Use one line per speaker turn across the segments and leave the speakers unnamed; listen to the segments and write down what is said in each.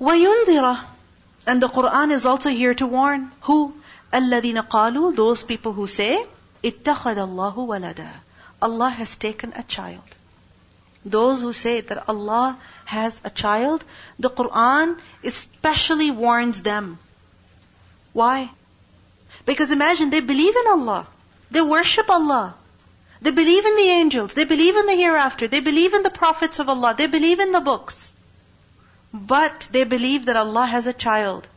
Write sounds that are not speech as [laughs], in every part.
وَيُنذِرَ And the Quran is also here to warn. Who? الَّذِينَ قَالُوا Those people who say, اتَّخَذَ اللَّهُ وَلَدًا Allah has taken a child. Those who say that Allah has a child, the Quran especially warns them. Why? Because imagine they believe in Allah. They worship Allah. They believe in the angels. They believe in the hereafter. They believe in the prophets of Allah. They believe in the books. But they believe that Allah has a child.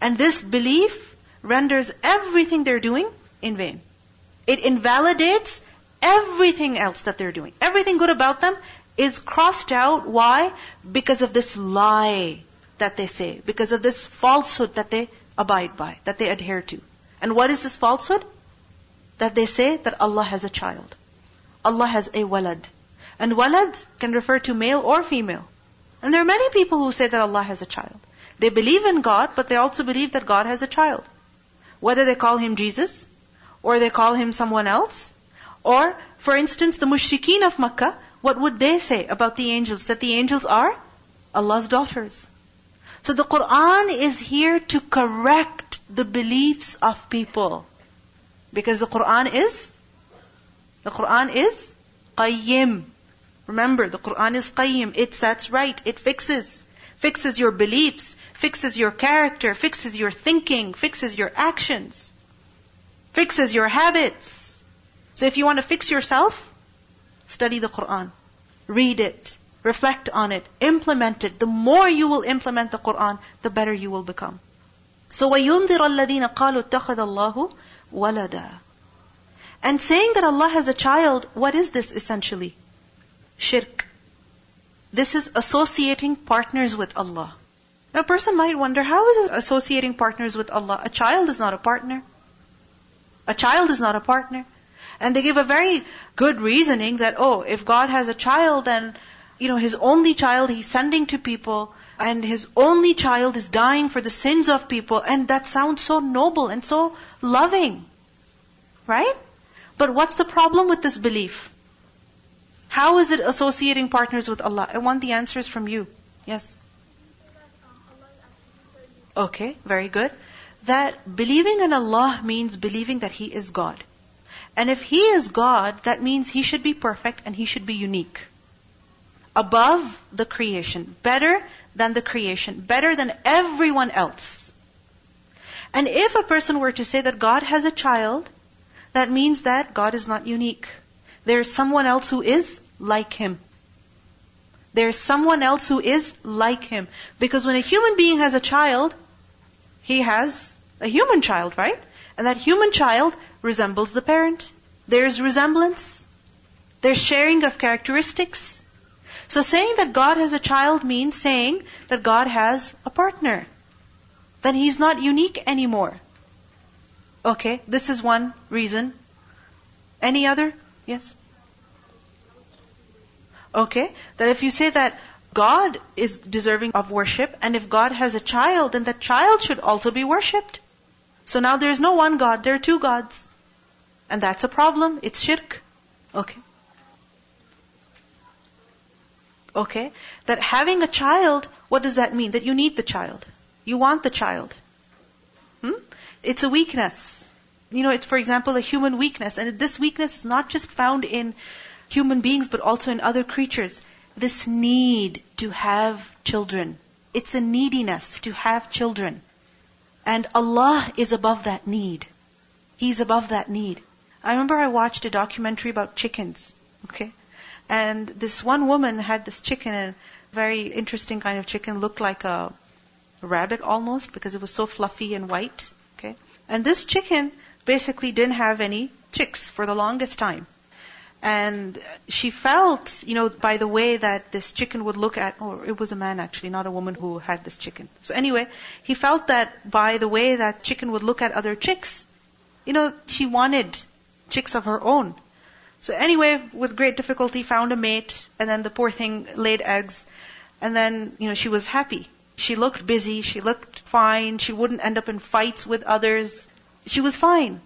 And this belief renders everything they're doing in vain. It invalidates everything else that they're doing. Everything good about them is crossed out. Why? Because of this lie that they say. Because of this falsehood that they abide by, that they adhere to. And what is this falsehood? That they say that Allah has a child. Allah has a walad. And walad can refer to male or female. And there are many people who say that Allah has a child. They believe in God, but they also believe that God has a child. Whether they call him Jesus, or they call him someone else, or, for instance, the mushrikeen of Makkah, what would they say about the angels? That the angels are Allah's daughters. So the Quran is here to correct the beliefs of people. Because the Quran is, the Quran is qayyim. Remember, the Quran is qayyim. It sets right. It fixes. Fixes your beliefs. Fixes your character. Fixes your thinking. Fixes your actions. Fixes your habits. So if you want to fix yourself, study the Quran. Read it. Reflect on it. Implement it. The more you will implement the Quran, the better you will become. So وَيُنذِرَ الَّذِينَ قَالُوا اتَّخَذَ اللَّهُ وَلَدًا And saying that Allah has a child, what is this essentially? Shirk. This is associating partners with Allah. Now a person might wonder, how is associating partners with Allah? A child is not a partner. A child is not a partner. And they give a very good reasoning that, oh, if God has a child, then you know, his only child he's sending to people, and his only child is dying for the sins of people, and that sounds so noble and so loving. Right? But what's the problem with this belief? How is it associating partners with Allah? I want the answers from you. Yes? Okay, very good. That believing in Allah means believing that He is God. And if He is God, that means He should be perfect and He should be unique above the creation, better than the creation, better than everyone else. And if a person were to say that God has a child, that means that God is not unique. There is someone else who is like him. There is someone else who is like him. Because when a human being has a child, he has a human child, right? And that human child resembles the parent. There's resemblance. There's sharing of characteristics. So saying that God has a child means saying that God has a partner. Then he's not unique anymore. Okay, this is one reason. Any other? Yes? Okay, that if you say that God is deserving of worship, and if God has a child, then that child should also be worshipped. So now there is no one God, there are two gods. And that's a problem. It's shirk. Okay. Okay? That having a child, what does that mean? That you need the child. You want the child. Hmm? It's a weakness. You know, it's for example a human weakness. And this weakness is not just found in human beings, but also in other creatures. This need to have children. It's a neediness to have children. And Allah is above that need. He's above that need. I remember I watched a documentary about chickens. Okay? And this one woman had this chicken, a very interesting kind of chicken, looked like a rabbit almost because it was so fluffy and white. Okay, and this chicken basically didn't have any chicks for the longest time. And she felt, you know, by the way that this chicken would look at, or it was a man actually, not a woman who had this chicken. So anyway, he felt that by the way that chicken would look at other chicks, you know, she wanted chicks of her own. So anyway, with great difficulty found a mate, and then the poor thing laid eggs, and then, you know, she was happy. She looked busy, she looked fine, she wouldn't end up in fights with others. She was fine.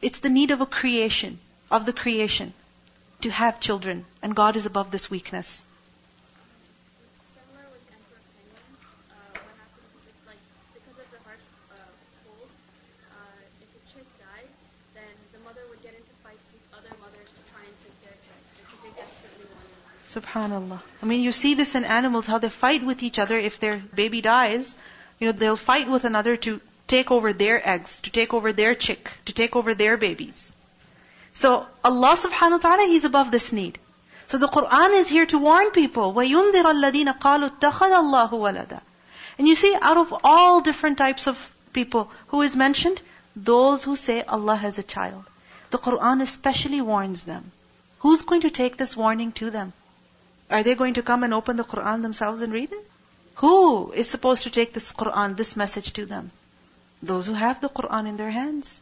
It's the need of a creation, of the creation, to have children, and God is above this weakness. Subhanallah. I mean, you see this in animals, how they fight with each other. If their baby dies, you know, they'll fight with another to take over their eggs, to take over their chick, to take over their babies. So Allah subhanahu wa ta'ala, He's above this need. So the Quran is here to warn people. وَيُنذِرَ الَّذِينَ قَالُوا اتَّخَذَ اللَّهُ وَلَدًا And you see, out of all different types of people, who is mentioned? Those who say Allah has a child. The Quran especially warns them. Who's going to take this warning to them? Are they going to come and open the Quran themselves and read it? Who is supposed to take this Quran, this message to them? Those who have the Quran in their hands.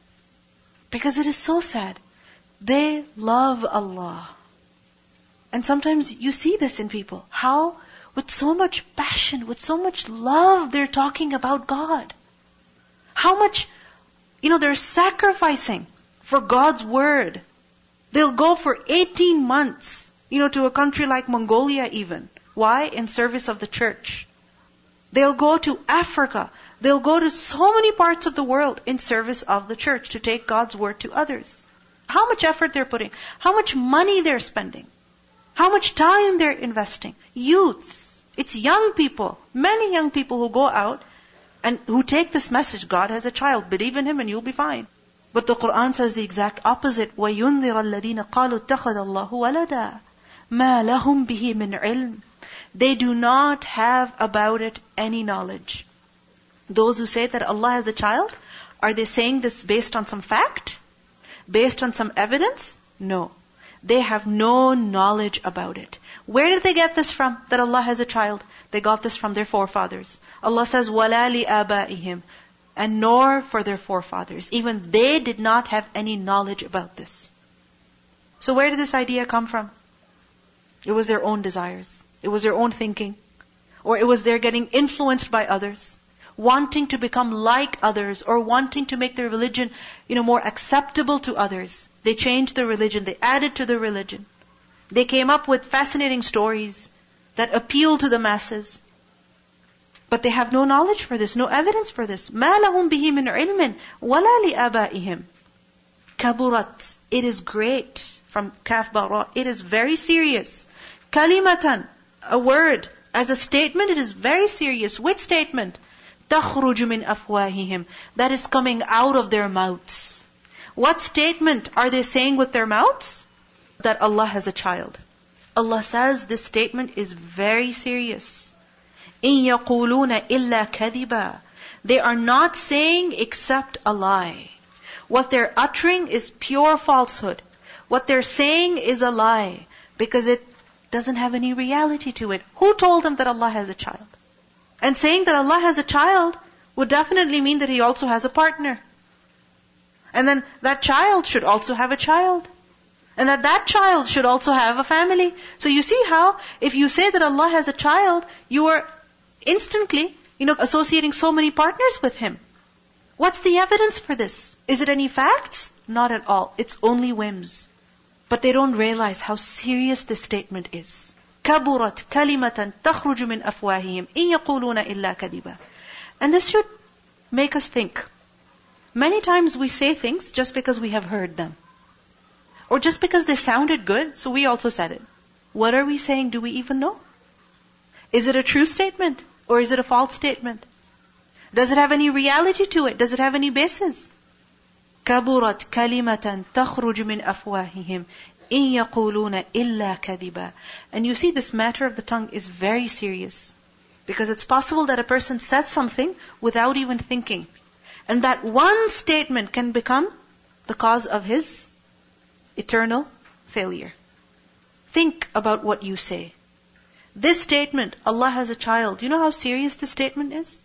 Because it is so sad. They love Allah. And sometimes you see this in people. How, with so much passion, with so much love, they're talking about God. How much, you know, they're sacrificing for God's word. They'll go for 18 months, you know, to a country like Mongolia even. Why? In service of the church. They'll go to Africa. They'll go to so many parts of the world in service of the church to take God's word to others How much effort they're putting. How much money they're spending. How much time they're investing. Youths. It's young people. Many young people who go out and who take this message. God has a child. Believe in Him and you'll be fine. But the Quran says the exact opposite. وَيُنذِرَ الَّذِينَ قَالُوا اتَّخَذَ اللَّهُ وَلَدًا مَا لَهُمْ بِهِ مِنْ عِلْمٍ They do not have about it any knowledge. Those who say that Allah has a child, are they saying this based on some fact? Based on some evidence? No. They have no knowledge about it. Where did they get this from? That Allah has a child. They got this from their forefathers. Allah says, وَلَا لِآبَائِهِمْ and nor for their forefathers. Even they did not have any knowledge about this. So where did this idea come from? It was their own desires. It was their own thinking. Or it was their getting influenced by others. Wanting to become like others or wanting to make their religion, you know, more acceptable to others. They changed the religion. They added to the religion. They came up with fascinating stories that appeal to the masses. But they have no knowledge for this, no evidence for this. مَا لَهُم بِهِ مِنْ عِلْمٍ وَلَا لِآبَائِهِمْ كَبُرَتْ It is great. From kaf bara. It is very serious. Kalimatan. A word. As a statement, it is very serious. Which statement? تَخْرُجُ مِنْ أَفْوَاهِهِمْ That is coming out of their mouths. What statement are they saying with their mouths? That Allah has a child. Allah says this statement is very serious. إِن يَقُولُونَ إِلَّا كَذِبًا They are not saying except a lie. What they're uttering is pure falsehood. What they're saying is a lie because it doesn't have any reality to it. Who told them that Allah has a child? And saying that Allah has a child would definitely mean that He also has a partner. And then that child should also have a child. And that that child should also have a family. So you see how, if you say that Allah has a child, you are instantly, you know, associating so many partners with him. What's the evidence for this? Is it any facts? Not at all. It's only whims. But they don't realize how serious this statement is. كبرت كلمة تخرج من أفواههم إن يقولون إلا كذبا. And this should make us think. Many times we say things just because we have heard them. Or just because they sounded good, so we also said it. What are we saying? Do we even know? Is it a true statement? Or is it a false statement? Does it have any reality to it? Does it have any basis? كبرت كلمة تخرج من أفواههم إن يقولون إلا كذبا And you see this matter of the tongue is very serious. Because it's possible that a person says something without even thinking. And that one statement can become the cause of his eternal failure. Think about what you say. This statement, Allah has a child, you know how serious this statement is?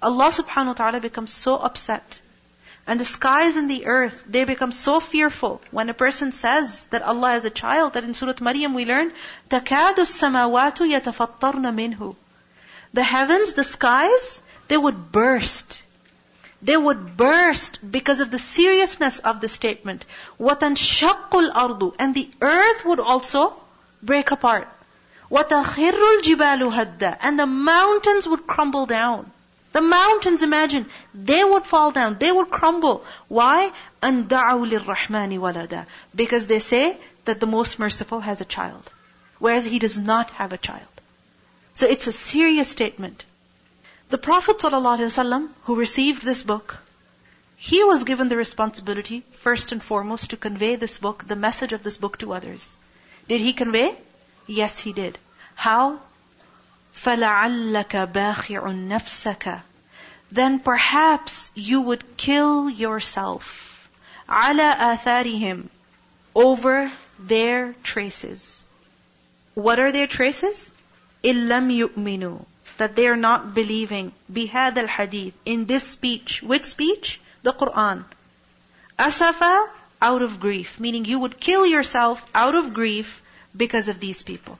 Allah subhanahu wa ta'ala becomes so upset. And the skies and the earth, they become so fearful when a person says that Allah has a child, that in Surah Maryam we learn, تَكَادُ السَّمَاوَاتُ يَتَفَطَّرْنَ مِنْهُ The heavens, the skies, they would burst. They would burst because of the seriousness of the statement. وَتَنْشَقُّ الْأَرْضُ And the earth would also break apart. وَتَخِرُّ الْجِبَالُ هَدًّا And the mountains would crumble down. The mountains, imagine, they would fall down, they would crumble. Why? أَنْ دَعَوْا لِلرَّحْمَنِ وَلَدًا Because they say that the most merciful has a child. whereas he does not have a child. So it's a serious statement. The Prophet ﷺ, who received this book, he was given the responsibility, first and foremost, to convey this book, the message of this book to others. Did he convey? Yes, he did. How? فَلَعَلَّكَ بَاخِعٌ نَفْسَكَ Then perhaps you would kill yourself. عَلَى آثَارِهِمْ Over their traces. What are their traces? إِلَّمْ يُؤْمِنُوا That they are not believing بِهَذَا الْحَدِيثِ In this speech. Which speech? The Quran. Asafa, out of grief. Meaning you would kill yourself out of grief because of these people.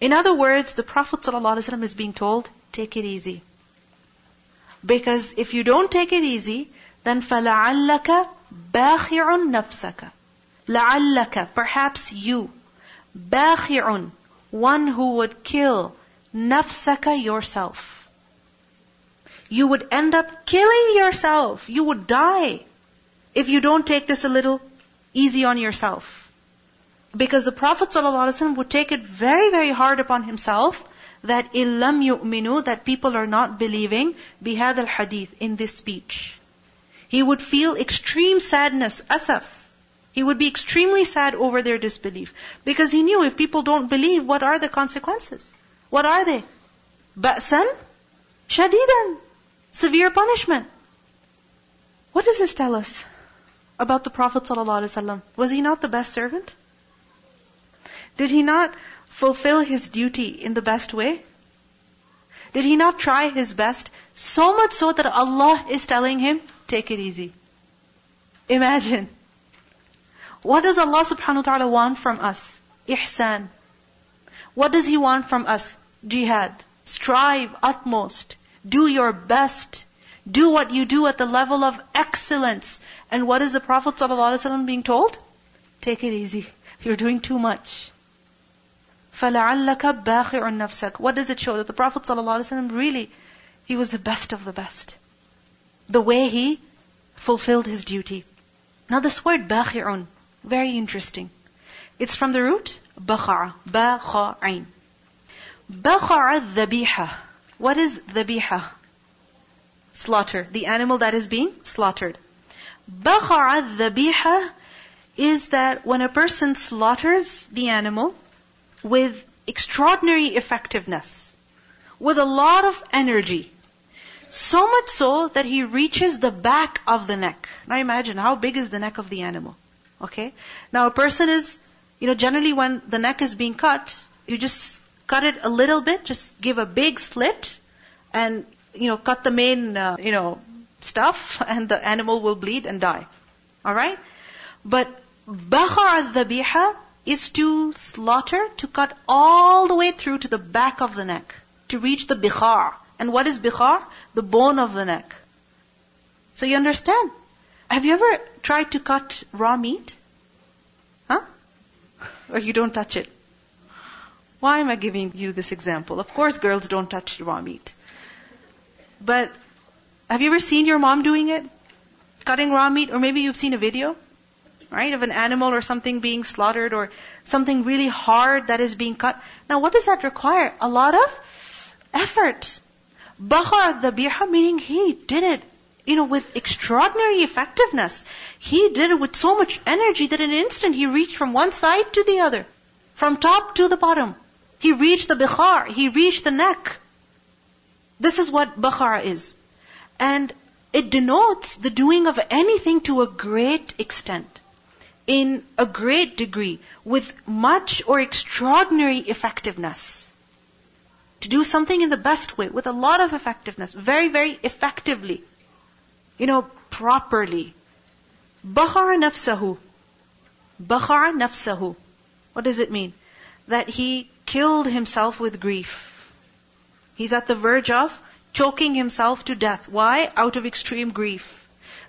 In other words, the Prophet ﷺ is being told, take it easy. Because if you don't take it easy, then فَلَعَلَّكَ بَاخِعٌ نَفْسَكَ لَعَلَّكَ Perhaps you. بَاخِعٌ One who would kill نَفْسَكَ yourself. You would end up killing yourself. You would die if you don't take this a little easy on yourself. Because the Prophet ﷺ would take it very, very hard upon himself that illam yu'minu, that people are not believing bihad al-hadith, in this speech. He would feel extreme sadness, asaf. He would be extremely sad over their disbelief. Because he knew if people don't believe, what are the consequences? What are they? Ba'san? Shadidan. Severe punishment. What does this tell us about the Prophet ﷺ? Was he not the best servant? Did he not fulfill his duty in the best way? Did he not try his best? So much so that Allah is telling him, take it easy. Imagine. What does Allah subhanahu wa ta'ala want from us? Ihsan. What does He want from us? Jihad. Strive utmost. Do your best. Do what you do at the level of excellence. And what is the Prophet ﷺ being told? Take it easy. You're doing too much. فَلَعَلَّكَ بَاخِعٌ نَفْسَكَ What does it show? That the Prophet ﷺ really, he was the best of the best. The way he fulfilled his duty. Now this word باخِعٌ, very interesting. It's from the root بخع, بَخَعٍ. بخع الذبيحة. What is ذبيحة? Slaughter. The animal that is being slaughtered. بخع الذبيحة is that when a person slaughters the animal, with extraordinary effectiveness, with a lot of energy. So much so that he reaches the back of the neck. Now imagine how big is the neck of the animal. Okay? Now a person is, you know, generally when the neck is being cut, you just cut it a little bit, just give a big slit, and, you know, cut the main, uh, you know, stuff, [laughs] and the animal will bleed and die. Alright? But, بَخَعَ الذَّبِيحَ is to slaughter, to cut all the way through to the back of the neck, to reach the bikhar. And what is bikhar? The bone of the neck. So you understand? Have you ever tried to cut raw meat? Huh? [laughs] Or you don't touch it? Why am I giving you this example? Of course girls don't touch raw meat. But have you ever seen your mom doing it? Cutting raw meat? Or maybe you've seen a video? Right? Of an animal or something being slaughtered or something really hard that is being cut. Now what does that require? A lot of effort. Bahar dhabiha meaning he did it, you know, with extraordinary effectiveness. He did it with so much energy that in an instant he reached from one side to the other. From top to the bottom. He reached the bikhar. He reached the neck. This is what bakhar is. And it denotes the doing of anything to a great extent in a great degree with much or extraordinary effectiveness. To do something in the best way, with a lot of effectiveness, very, very effectively. You know, properly. Bakhara nafsahu. Bakhara nafsahu. What does it mean? That he killed himself with grief. He's at the verge of choking himself to death. Why? Out of extreme grief.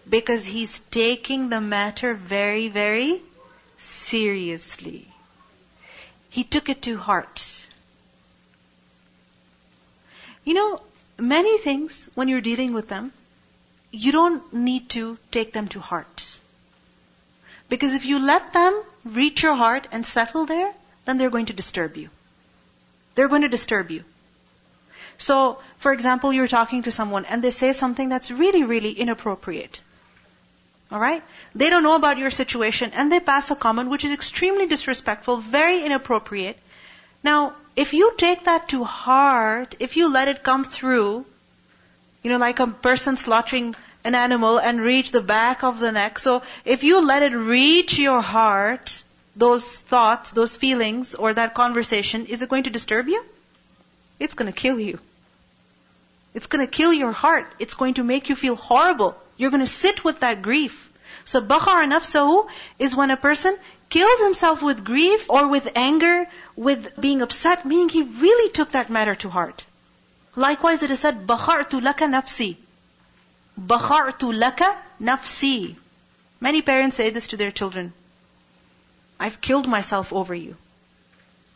Because he's taking the matter very, very seriously. He took it to heart. You know, many things, when you're dealing with them, you don't need to take them to heart. Because if you let them reach your heart and settle there, then they're going to disturb you. They're going to disturb you. So, for example, you're talking to someone and they say something that's really, really inappropriate. Alright? They don't know about your situation and they pass a comment which is extremely disrespectful, very inappropriate. Now, if you take that to heart, if you let it come through, you know, like a person slaughtering an animal and reach the back of the neck. So if you let it reach your heart, those thoughts, those feelings, or that conversation, is it going to disturb you? It's going to kill you. It's going to kill your heart. It's going to make you feel horrible. You're going to sit with that grief. So bakhara nafsahu is when a person kills himself with grief or with anger, with being upset, meaning he really took that matter to heart. Likewise, it is said, bakhartu laka nafsi. Bakhartu laka nafsi. Many parents say this to their children. I've killed myself over you.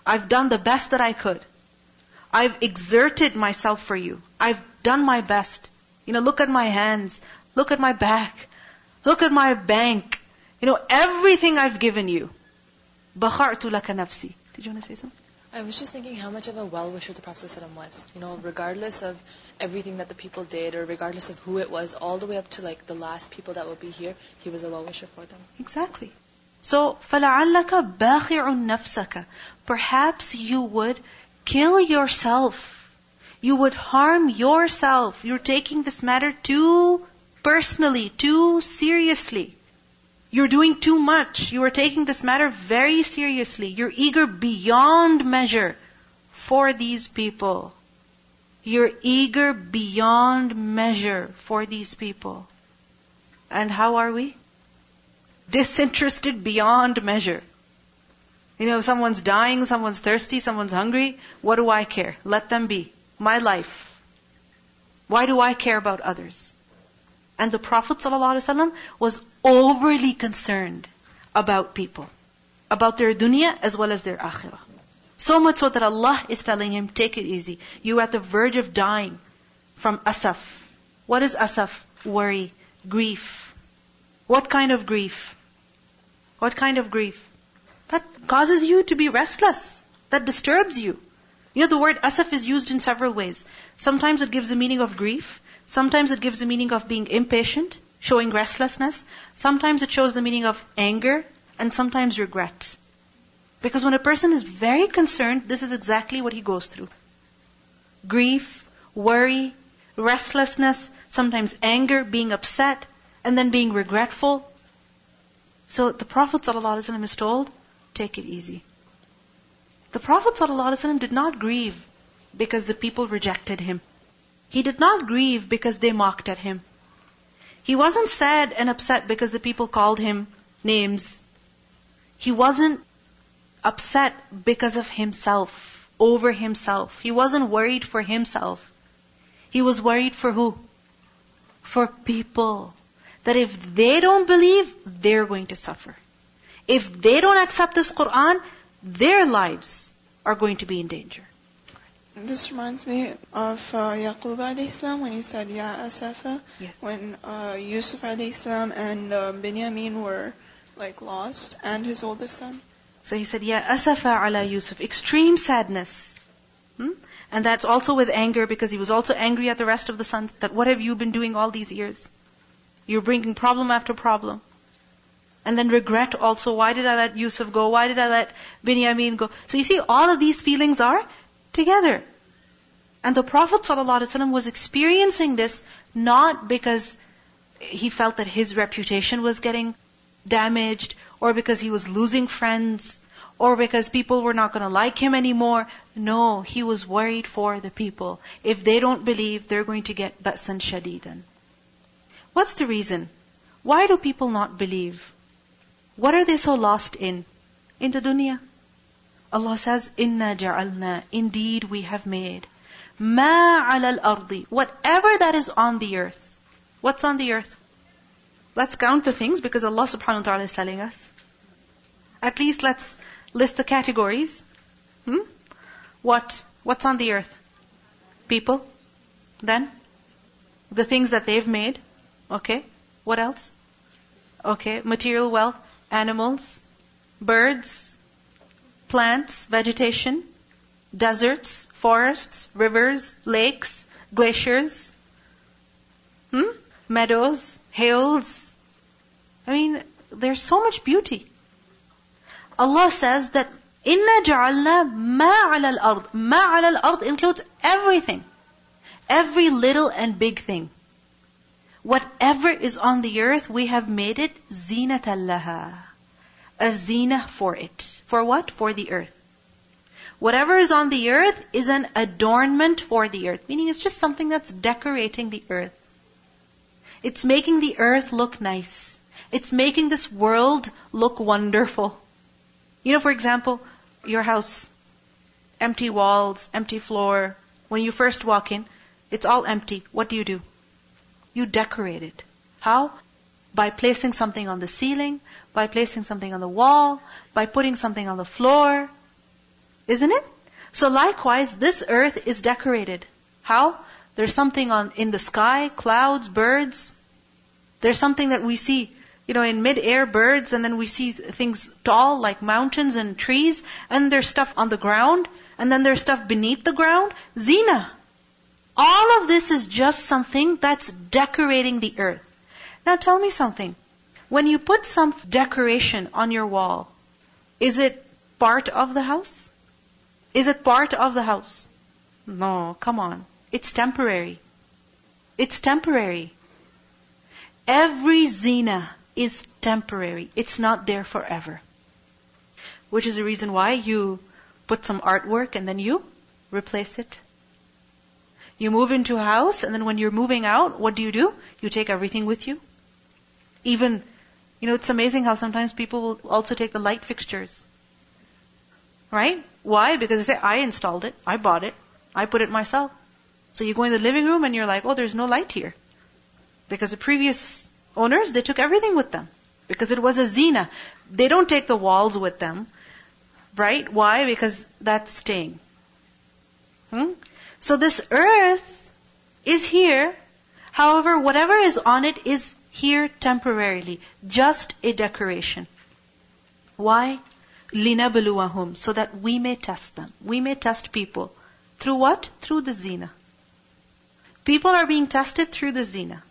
I've done the best that I could. I've exerted myself for you. I've done my best. You know, look at my hands. Look at my back. Look at my bank. You know, everything I've given you. بَخَرْتُ لَكَ نَفْسِي Did you want to say something?
I was just thinking how much of a well-wisher the Prophet ﷺ was. You know, regardless of everything that the people did or regardless of who it was, all the way up to like the last people that will be here, he was a well-wisher for them.
Exactly. So, فَلَعَلَّكَ بَاخِعٌ نَفْسَكَ Perhaps you would kill yourself. You would harm yourself. You're taking this matter too personally, too seriously. You're doing too much. You are taking this matter very seriously. You're eager beyond measure for these people. You're eager beyond measure for these people. And how are we? Disinterested beyond measure. You know, someone's dying, someone's thirsty, someone's hungry. What do I care? Let them be. My life. Why do I care about others? And the Prophet ﷺ was overly concerned about people, about their dunya as well as their akhirah. So much so that Allah is telling him, take it easy. You're at the verge of dying from asaf. What is asaf? Worry, grief. What kind of grief? What kind of grief? That causes you to be restless. That disturbs you. You know, the word asaf is used in several ways. Sometimes it gives a meaning of grief. Sometimes it gives the meaning of being impatient, showing restlessness. Sometimes it shows the meaning of anger, and sometimes regret. Because when a person is very concerned, this is exactly what he goes through. Grief, worry, restlessness, sometimes anger, being upset, and then being regretful. So the Prophet ﷺ is told, take it easy. The Prophet ﷺ did not grieve because the people rejected him. He did not grieve because they mocked at him. He wasn't sad and upset because the people called him names. He wasn't upset because of himself, over himself. He wasn't worried for himself. He was worried for who? For people. That if they don't believe, they're going to suffer. If they don't accept this Quran, their lives are going to be in danger.
This reminds me of uh, Yaqub alayhi salam when he said, Ya Asafa,
Yes.
when uh, Yusuf alayhi salam and uh, Binyamin were like lost, and his oldest son.
So he said, Ya asafa ala Yusuf, extreme sadness. Hmm? And that's also with anger because he was also angry at the rest of the sons that what have you been doing all these years? You're bringing problem after problem. And then regret also, why did I let Yusuf go? Why did I let Binyamin go? So you see, all of these feelings are together. And the Prophet ﷺ was experiencing this not because he felt that his reputation was getting damaged, or because he was losing friends, or because people were not going to like him anymore. No, he was worried for the people. If they don't believe, they're going to get ba'san shadidan. What's the reason? Why do people not believe? What are they so lost in? In the dunya. Allah says, Inna ja'alna, indeed we have made. Ma al-ardi, whatever that is on the earth. What's on the earth? Let's count the things because Allah subhanahu wa ta'ala is telling us. At least let's list the categories. Hmm? What? What's on the earth? People. Then? The things that they've made. Okay. What else? Okay. Material wealth. Animals. Birds. Plants, vegetation, deserts, forests, rivers, lakes, glaciers, hmm? meadows, hills. I mean, there's so much beauty. Allah says that Inna ja'alna ma ala al-ard. Ma ala al-ard includes everything. Every little and big thing. Whatever is on the earth, we have made it zinat laha. A zina for it. For what? For the earth. Whatever is on the earth is an adornment for the earth. Meaning it's just something that's decorating the earth. It's making the earth look nice. It's making this world look wonderful. You know, for example, your house, empty walls, empty floor. When you first walk in, it's all empty. What do you do? You decorate it. How? By placing something on the ceiling, by placing something on the wall, by putting something on the floor. Isn't it? So likewise, this earth is decorated. How? There's something on, in the sky, clouds, birds. There's something that we see you know, in mid-air birds, and then we see things tall like mountains and trees, and there's stuff on the ground, and then there's stuff beneath the ground. Zina. All of this is just something that's decorating the earth. Now tell me something. When you put some decoration on your wall, is it part of the house? Is it part of the house? No, come on. It's temporary. It's temporary. Every zina is temporary. It's not there forever. Which is the reason why you put some artwork and then you replace it. You move into a house and then when you're moving out, what do you do? You take everything with you. Even, you know, it's amazing how sometimes people will also take the light fixtures. Right? Why? Because they say, I installed it, I bought it, I put it myself. So you go in the living room and you're like, oh, there's no light here. Because the previous owners, they took everything with them because it was a zina. They don't take the walls with them, right? Why? Because that's staying. Hmm? So this earth is here. However, whatever is on it is here temporarily, just a decoration. Why? لِنَبْلُوَهُمْ So that we may test them. We may test people. Through what? Through the zina. People are being tested through the zina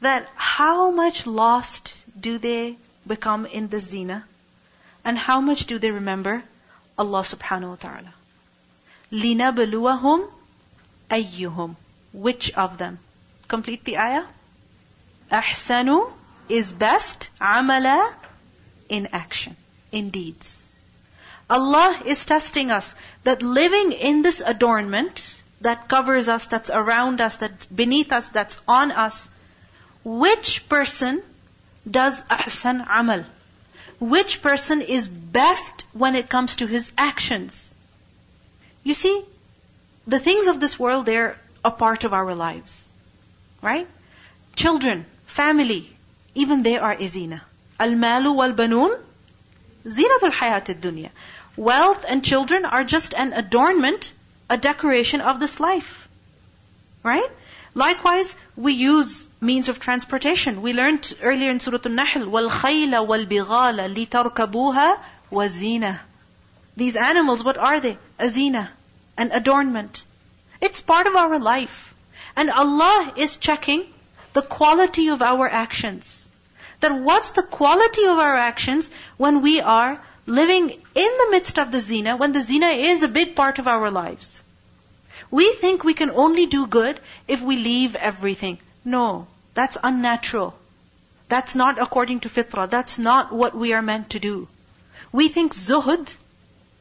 that how much lost do they become in the zina? And how much do they remember Allah subhanahu wa ta'ala? لِنَبْلُوَهُمْ أَيُّهُمْ Which of them? Complete the ayah. Ahsanu is best amala in action, in deeds. Allah is testing us that living in this adornment that covers us, that's around us, that's beneath us, that's on us, which person does ahsan amal? Which person is best when it comes to his actions? You see, the things of this world, they're a part of our lives. Right? Children, family, even they are izina. Al-malu wal-banun, zinatul hayat dunya. Wealth and children are just an adornment, a decoration of this life. Right? Likewise, we use means of transportation. We learned earlier in Surah Al-Nahl, وَالْخَيْلَ وَالْبِغَالَ لِتَرْكَبُوهَا وَزِينَةً These animals, what are they? A zina, an adornment. It's part of our life. And Allah is checking the quality of our actions. That what's the quality of our actions when we are living in the midst of the zina, when the zina is a big part of our lives. We think we can only do good if we leave everything. No, that's unnatural. That's not according to fitrah. That's not what we are meant to do. We think zuhud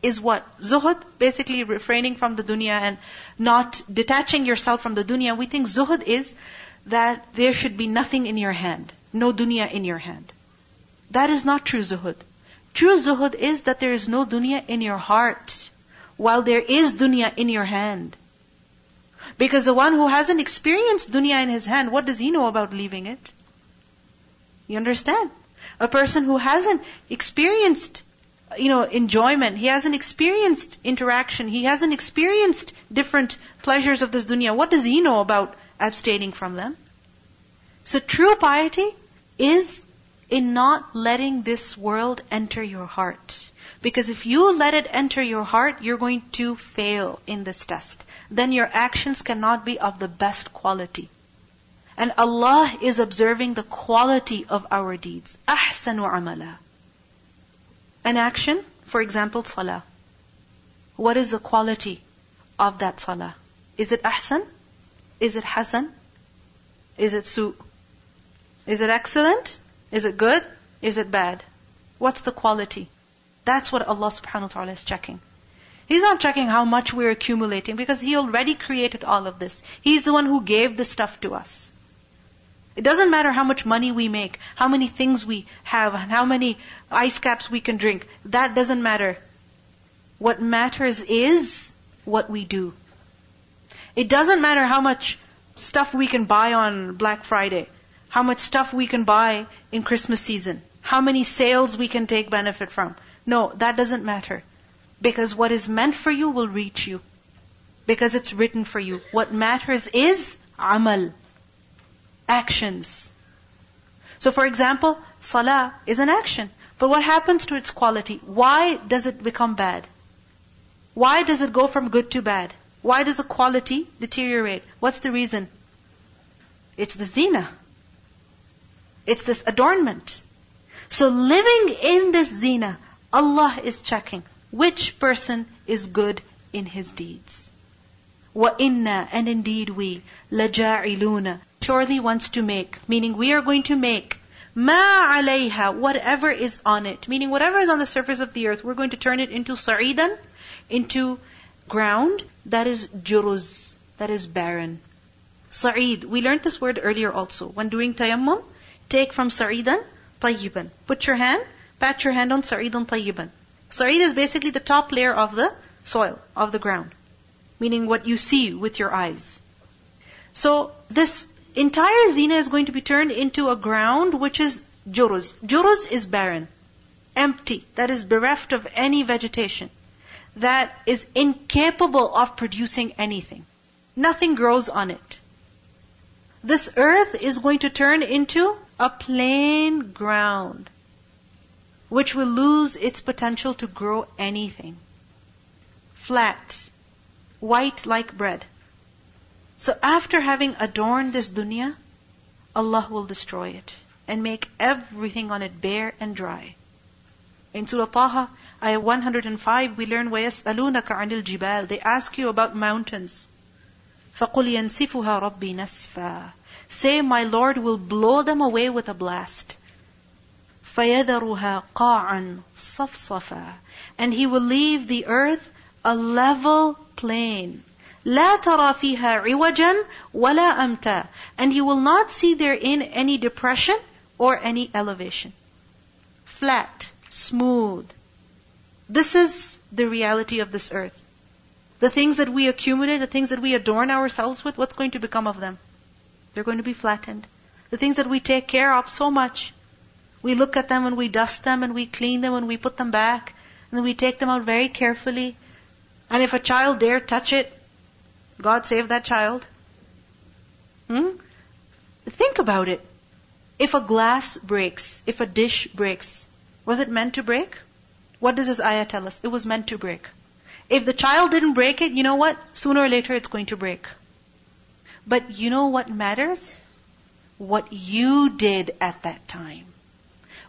is what? Zuhud, basically refraining from the dunya and not detaching yourself from the dunya. We think zuhud is that there should be nothing in your hand. No dunya in your hand. That is not true zuhud. True zuhud is that there is no dunya in your heart, while there is dunya in your hand. Because the one who hasn't experienced dunya in his hand, what does he know about leaving it? You understand? A person who hasn't experienced, you know, enjoyment, he hasn't experienced interaction, he hasn't experienced different pleasures of this dunya, what does he know about abstaining from them. So true piety is in not letting this world enter your heart. Because if you let it enter your heart, you're going to fail in this test. Then your actions cannot be of the best quality. And Allah is observing the quality of our deeds. أحسن amala. An action, for example, salah. What is the quality of that salah? Is it أحسن is it hasan? Is it su? Is it excellent? Is it good? Is it bad? What's the quality? That's what Allah subhanahu wa ta'ala is checking. He's not checking how much we're accumulating because He already created all of this. He's the one who gave the stuff to us. It doesn't matter how much money we make, how many things we have, and how many ice caps we can drink. That doesn't matter. What matters is what we do. It doesn't matter how much stuff we can buy on Black Friday, how much stuff we can buy in Christmas season, how many sales we can take benefit from. No, that doesn't matter. Because what is meant for you will reach you. Because it's written for you. What matters is amal. Actions. So for example, salah is an action. But what happens to its quality? Why does it become bad? Why does it go from good to bad? Why does the quality deteriorate? What's the reason? It's the zina. It's this adornment. So living in this zina, Allah is checking which person is good in his deeds. Wa inna, and indeed we, laja'iluna, surely wants to make, meaning we are going to make ma alayha, whatever is on it, meaning whatever is on the surface of the earth, we're going to turn it into sa'idan, into ground that is juruz, that is barren. Sa'id, we learned this word earlier also. When doing tayammum, take from sa'idan, tayyiban. Put your hand, pat your hand on sa'idan tayyiban. Sa'id is basically the top layer of the soil, of the ground. Meaning what you see with your eyes. So, this entire zina is going to be turned into a ground which is juruz. Juruz is barren, empty, that is bereft of any vegetation that is incapable of producing anything. Nothing grows on it. This earth is going to turn into a plain ground, which will lose its potential to grow anything. Flat, white like bread. So after having adorned this dunya, Allah will destroy it and make everything on it bare and dry. In Surah Taha, Ayah 105, we learn وَيَسْأَلُونَكَ عَنِ الْجِبَالِ They ask you about mountains. فَقُلْ يَنْسِفُهَا رَبِّي نَسْفًا Say, my Lord will blow them away with a blast. فَيَذَرُهَا قَاعًا صَفْصَفًا And He will leave the earth a level plain. لا ترى فيها عوجا ولا أمتا And you will not see therein any depression or any elevation. Flat, smooth, this is the reality of this earth. The things that we accumulate, the things that we adorn ourselves with, what's going to become of them? They're going to be flattened. The things that we take care of so much, we look at them and we dust them and we clean them and we put them back and we take them out very carefully. And if a child dare touch it, God save that child. Hmm? Think about it. If a glass breaks, if a dish breaks, was it meant to break? What does this ayah tell us? It was meant to break. If the child didn't break it, you know what? Sooner or later it's going to break. But you know what matters? What you did at that time.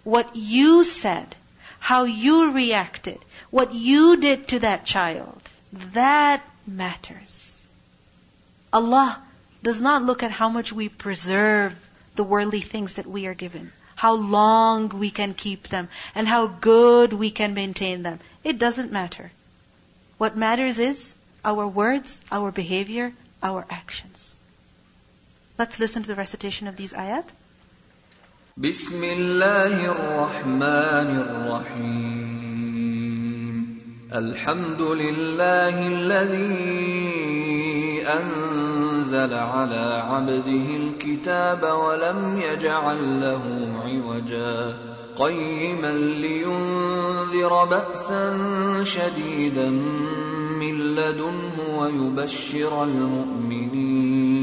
What you said. How you reacted. What you did to that child. That matters. Allah does not look at how much we preserve the worldly things that we are given how long we can keep them, and how good we can maintain them. It doesn't matter. What matters is our words, our behavior, our actions. Let's listen to the recitation of these ayat.
Bismillahir Rahmanir Rahim. الحمد لله الذي أنزل على عبده الكتاب ولم يجعل له عوجا قيما لينذر بأسا شديدا من لدنه ويبشر المؤمنين.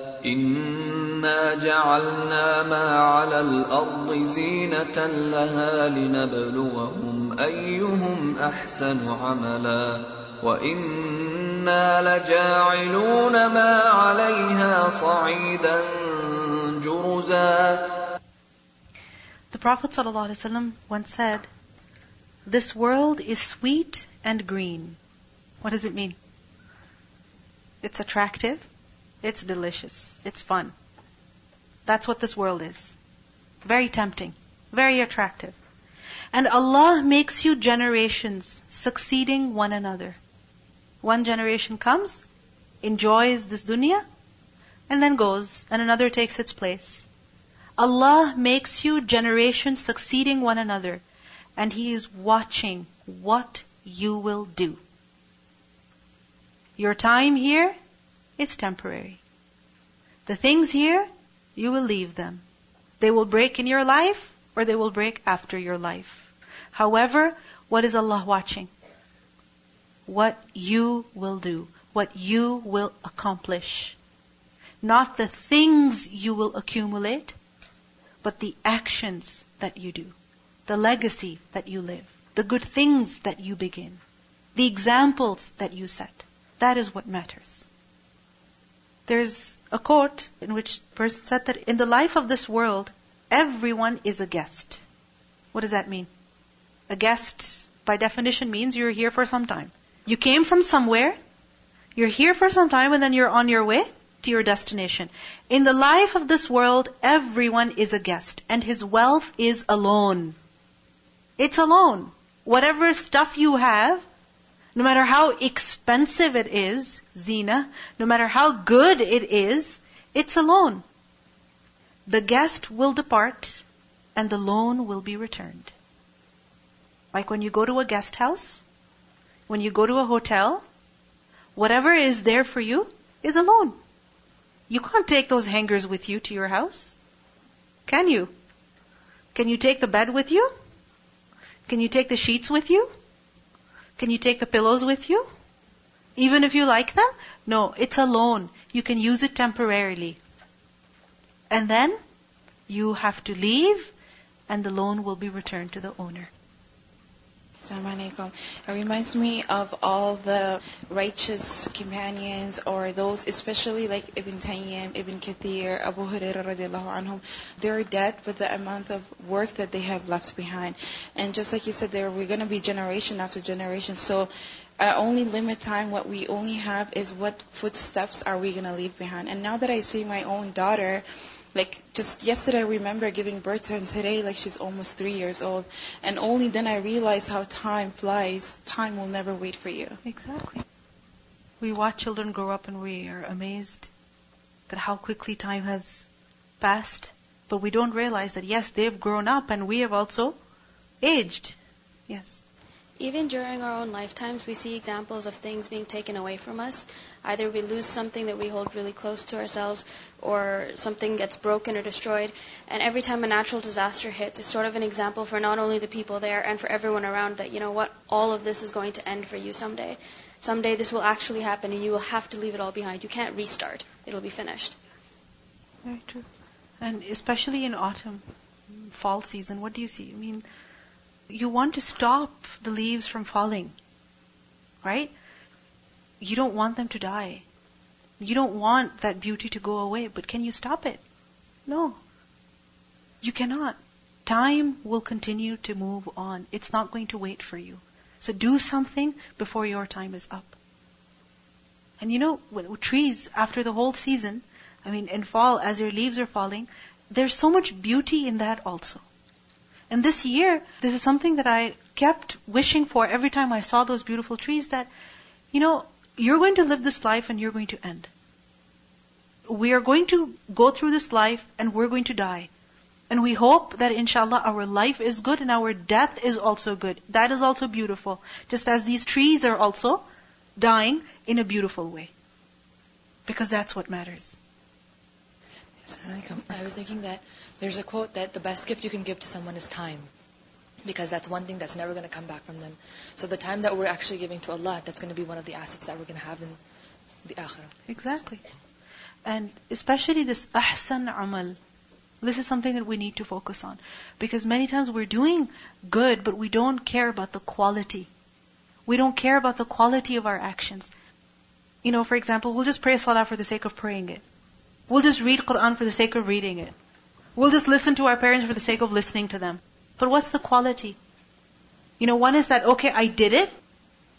إنا جعلنا ما على الأرض زينة لها لنبلوهم أيهم أحسن عملا وإنا لجاعلون ما عليها صعيدا جرزا
The Prophet ﷺ once said, This world is sweet and green. What does it mean? It's attractive, it's delicious, it's fun. That's what this world is. Very tempting, very attractive. And Allah makes you generations succeeding one another. One generation comes, enjoys this dunya, and then goes, and another takes its place. Allah makes you generations succeeding one another, and He is watching what you will do. Your time here is temporary. The things here, you will leave them. They will break in your life, or they will break after your life. However, what is Allah watching? What you will do, what you will accomplish. Not the things you will accumulate, but the actions that you do, the legacy that you live, the good things that you begin, the examples that you set. That is what matters. There's a quote in which person said that in the life of this world, everyone is a guest. What does that mean? A guest, by definition, means you're here for some time. You came from somewhere, you're here for some time, and then you're on your way to your destination. In the life of this world, everyone is a guest, and his wealth is alone. It's alone. Whatever stuff you have, no matter how expensive it is, zina, no matter how good it is, it's a loan. The guest will depart, and the loan will be returned. Like when you go to a guest house, when you go to a hotel, whatever is there for you is a loan. You can't take those hangers with you to your house. Can you? Can you take the bed with you? Can you take the sheets with you? Can you take the pillows with you? Even if you like them? No, it's a loan. You can use it temporarily. And then you have to leave and the loan will be returned to the owner.
Assalamualaikum. It reminds me of all the righteous companions or those, especially like Ibn Taymiyyah, Ibn Kathir, Abu Hurairah radiallahu anhum. They're dead with the amount of work that they have left behind. And just like you said, there we're going to be generation after generation. So our only limit time, what we only have is what footsteps are we going to leave behind. And now that I see my own daughter, like just yesterday I remember giving birth to her and today like she's almost three years old and only then I realize how time flies. Time will never wait for you.
Exactly. We watch children grow up and we are amazed that how quickly time has passed. But we don't realize that yes, they've grown up and we have also aged. Yes.
Even during our own lifetimes, we see examples of things being taken away from us. Either we lose something that we hold really close to ourselves, or something gets broken or destroyed. And every time a natural disaster hits, it's sort of an example for not only the people there and for everyone around that, you know what, all of this is going to end for you someday. Someday this will actually happen and you will have to leave it all behind. You can't restart. It'll be finished.
Very true. And especially in autumn, fall season, what do you see? I mean, you want to stop the leaves from falling. Right? You don't want them to die. You don't want that beauty to go away, but can you stop it? No. You cannot. Time will continue to move on. It's not going to wait for you. So do something before your time is up. And you know, trees, after the whole season, I mean, in fall, as their leaves are falling, there's so much beauty in that also. And this year, this is something that I kept wishing for every time I saw those beautiful trees that, you know, you're going to live this life and you're going to end. We are going to go through this life and we're going to die. And we hope that inshallah our life is good and our death is also good. That is also beautiful. Just as these trees are also dying in a beautiful way. Because that's what matters.
I was thinking that there's a quote that the best gift you can give to someone is time. Because that's one thing that's never going to come back from them. So the time that we're actually giving to Allah, that's going to be one of the assets that we're going to have in the akhirah.
Exactly. And especially this ahsan amal. This is something that we need to focus on. Because many times we're doing good, but we don't care about the quality. We don't care about the quality of our actions. You know, for example, we'll just pray salah for the sake of praying it. We'll just read Quran for the sake of reading it. We'll just listen to our parents for the sake of listening to them. But what's the quality? You know, one is that, okay, I did it,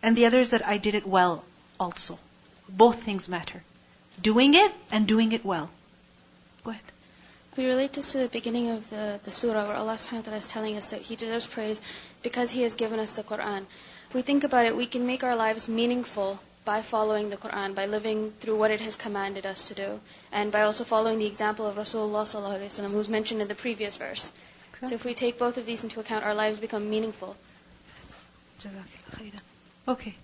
and the other is that I did it well also. Both things matter. Doing it and doing it well. Go ahead.
We relate this to the beginning of the, the surah where Allah subhanahu wa ta'ala is telling us that He deserves praise because He has given us the Quran. If we think about it, we can make our lives meaningful by following the Quran, by living through what it has commanded us to do, and by also following the example of Rasulullah sallallahu who's mentioned in the previous verse. Exactly. So if we take both of these into account, our lives become meaningful.
Okay.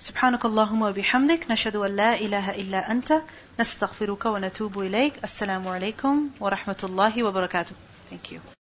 سبحانك اللهم وبحمدك نشهد أن لا إله إلا أنت نستغفرك ونتوب إليك السلام عليكم ورحمة الله وبركاته Thank you.